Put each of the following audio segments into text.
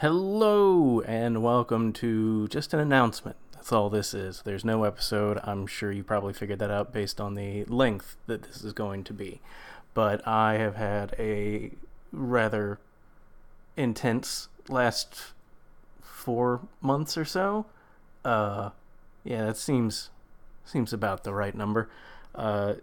Hello, and welcome to just an announcement. That's all this is. There's no episode. I'm sure you probably figured that out based on the length that this is going to be. But I have had a rather intense last four months or so. Uh, yeah, that seems seems about the right number. Uh,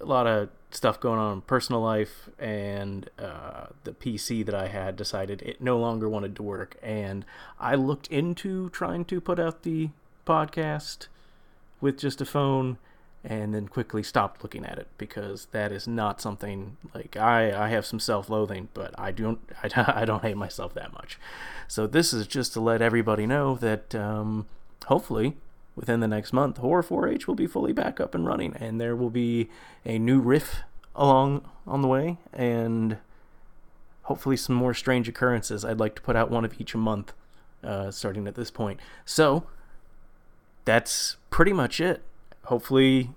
a lot of stuff going on in personal life, and uh, the PC that I had decided it no longer wanted to work. And I looked into trying to put out the podcast with just a phone and then quickly stopped looking at it because that is not something like I, I have some self-loathing but I don't I, I don't hate myself that much so this is just to let everybody know that um, hopefully within the next month, Horror 4-H will be fully back up and running, and there will be a new riff along on the way, and hopefully some more strange occurrences. I'd like to put out one of each a month, uh, starting at this point. So that's pretty much it. Hopefully,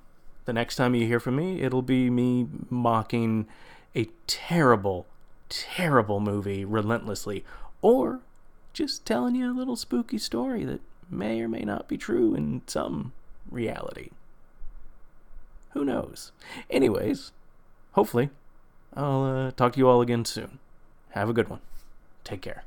the next time you hear from me, it'll be me mocking a terrible, terrible movie relentlessly, or just telling you a little spooky story that may or may not be true in some reality. Who knows? Anyways, hopefully, I'll uh, talk to you all again soon. Have a good one. Take care.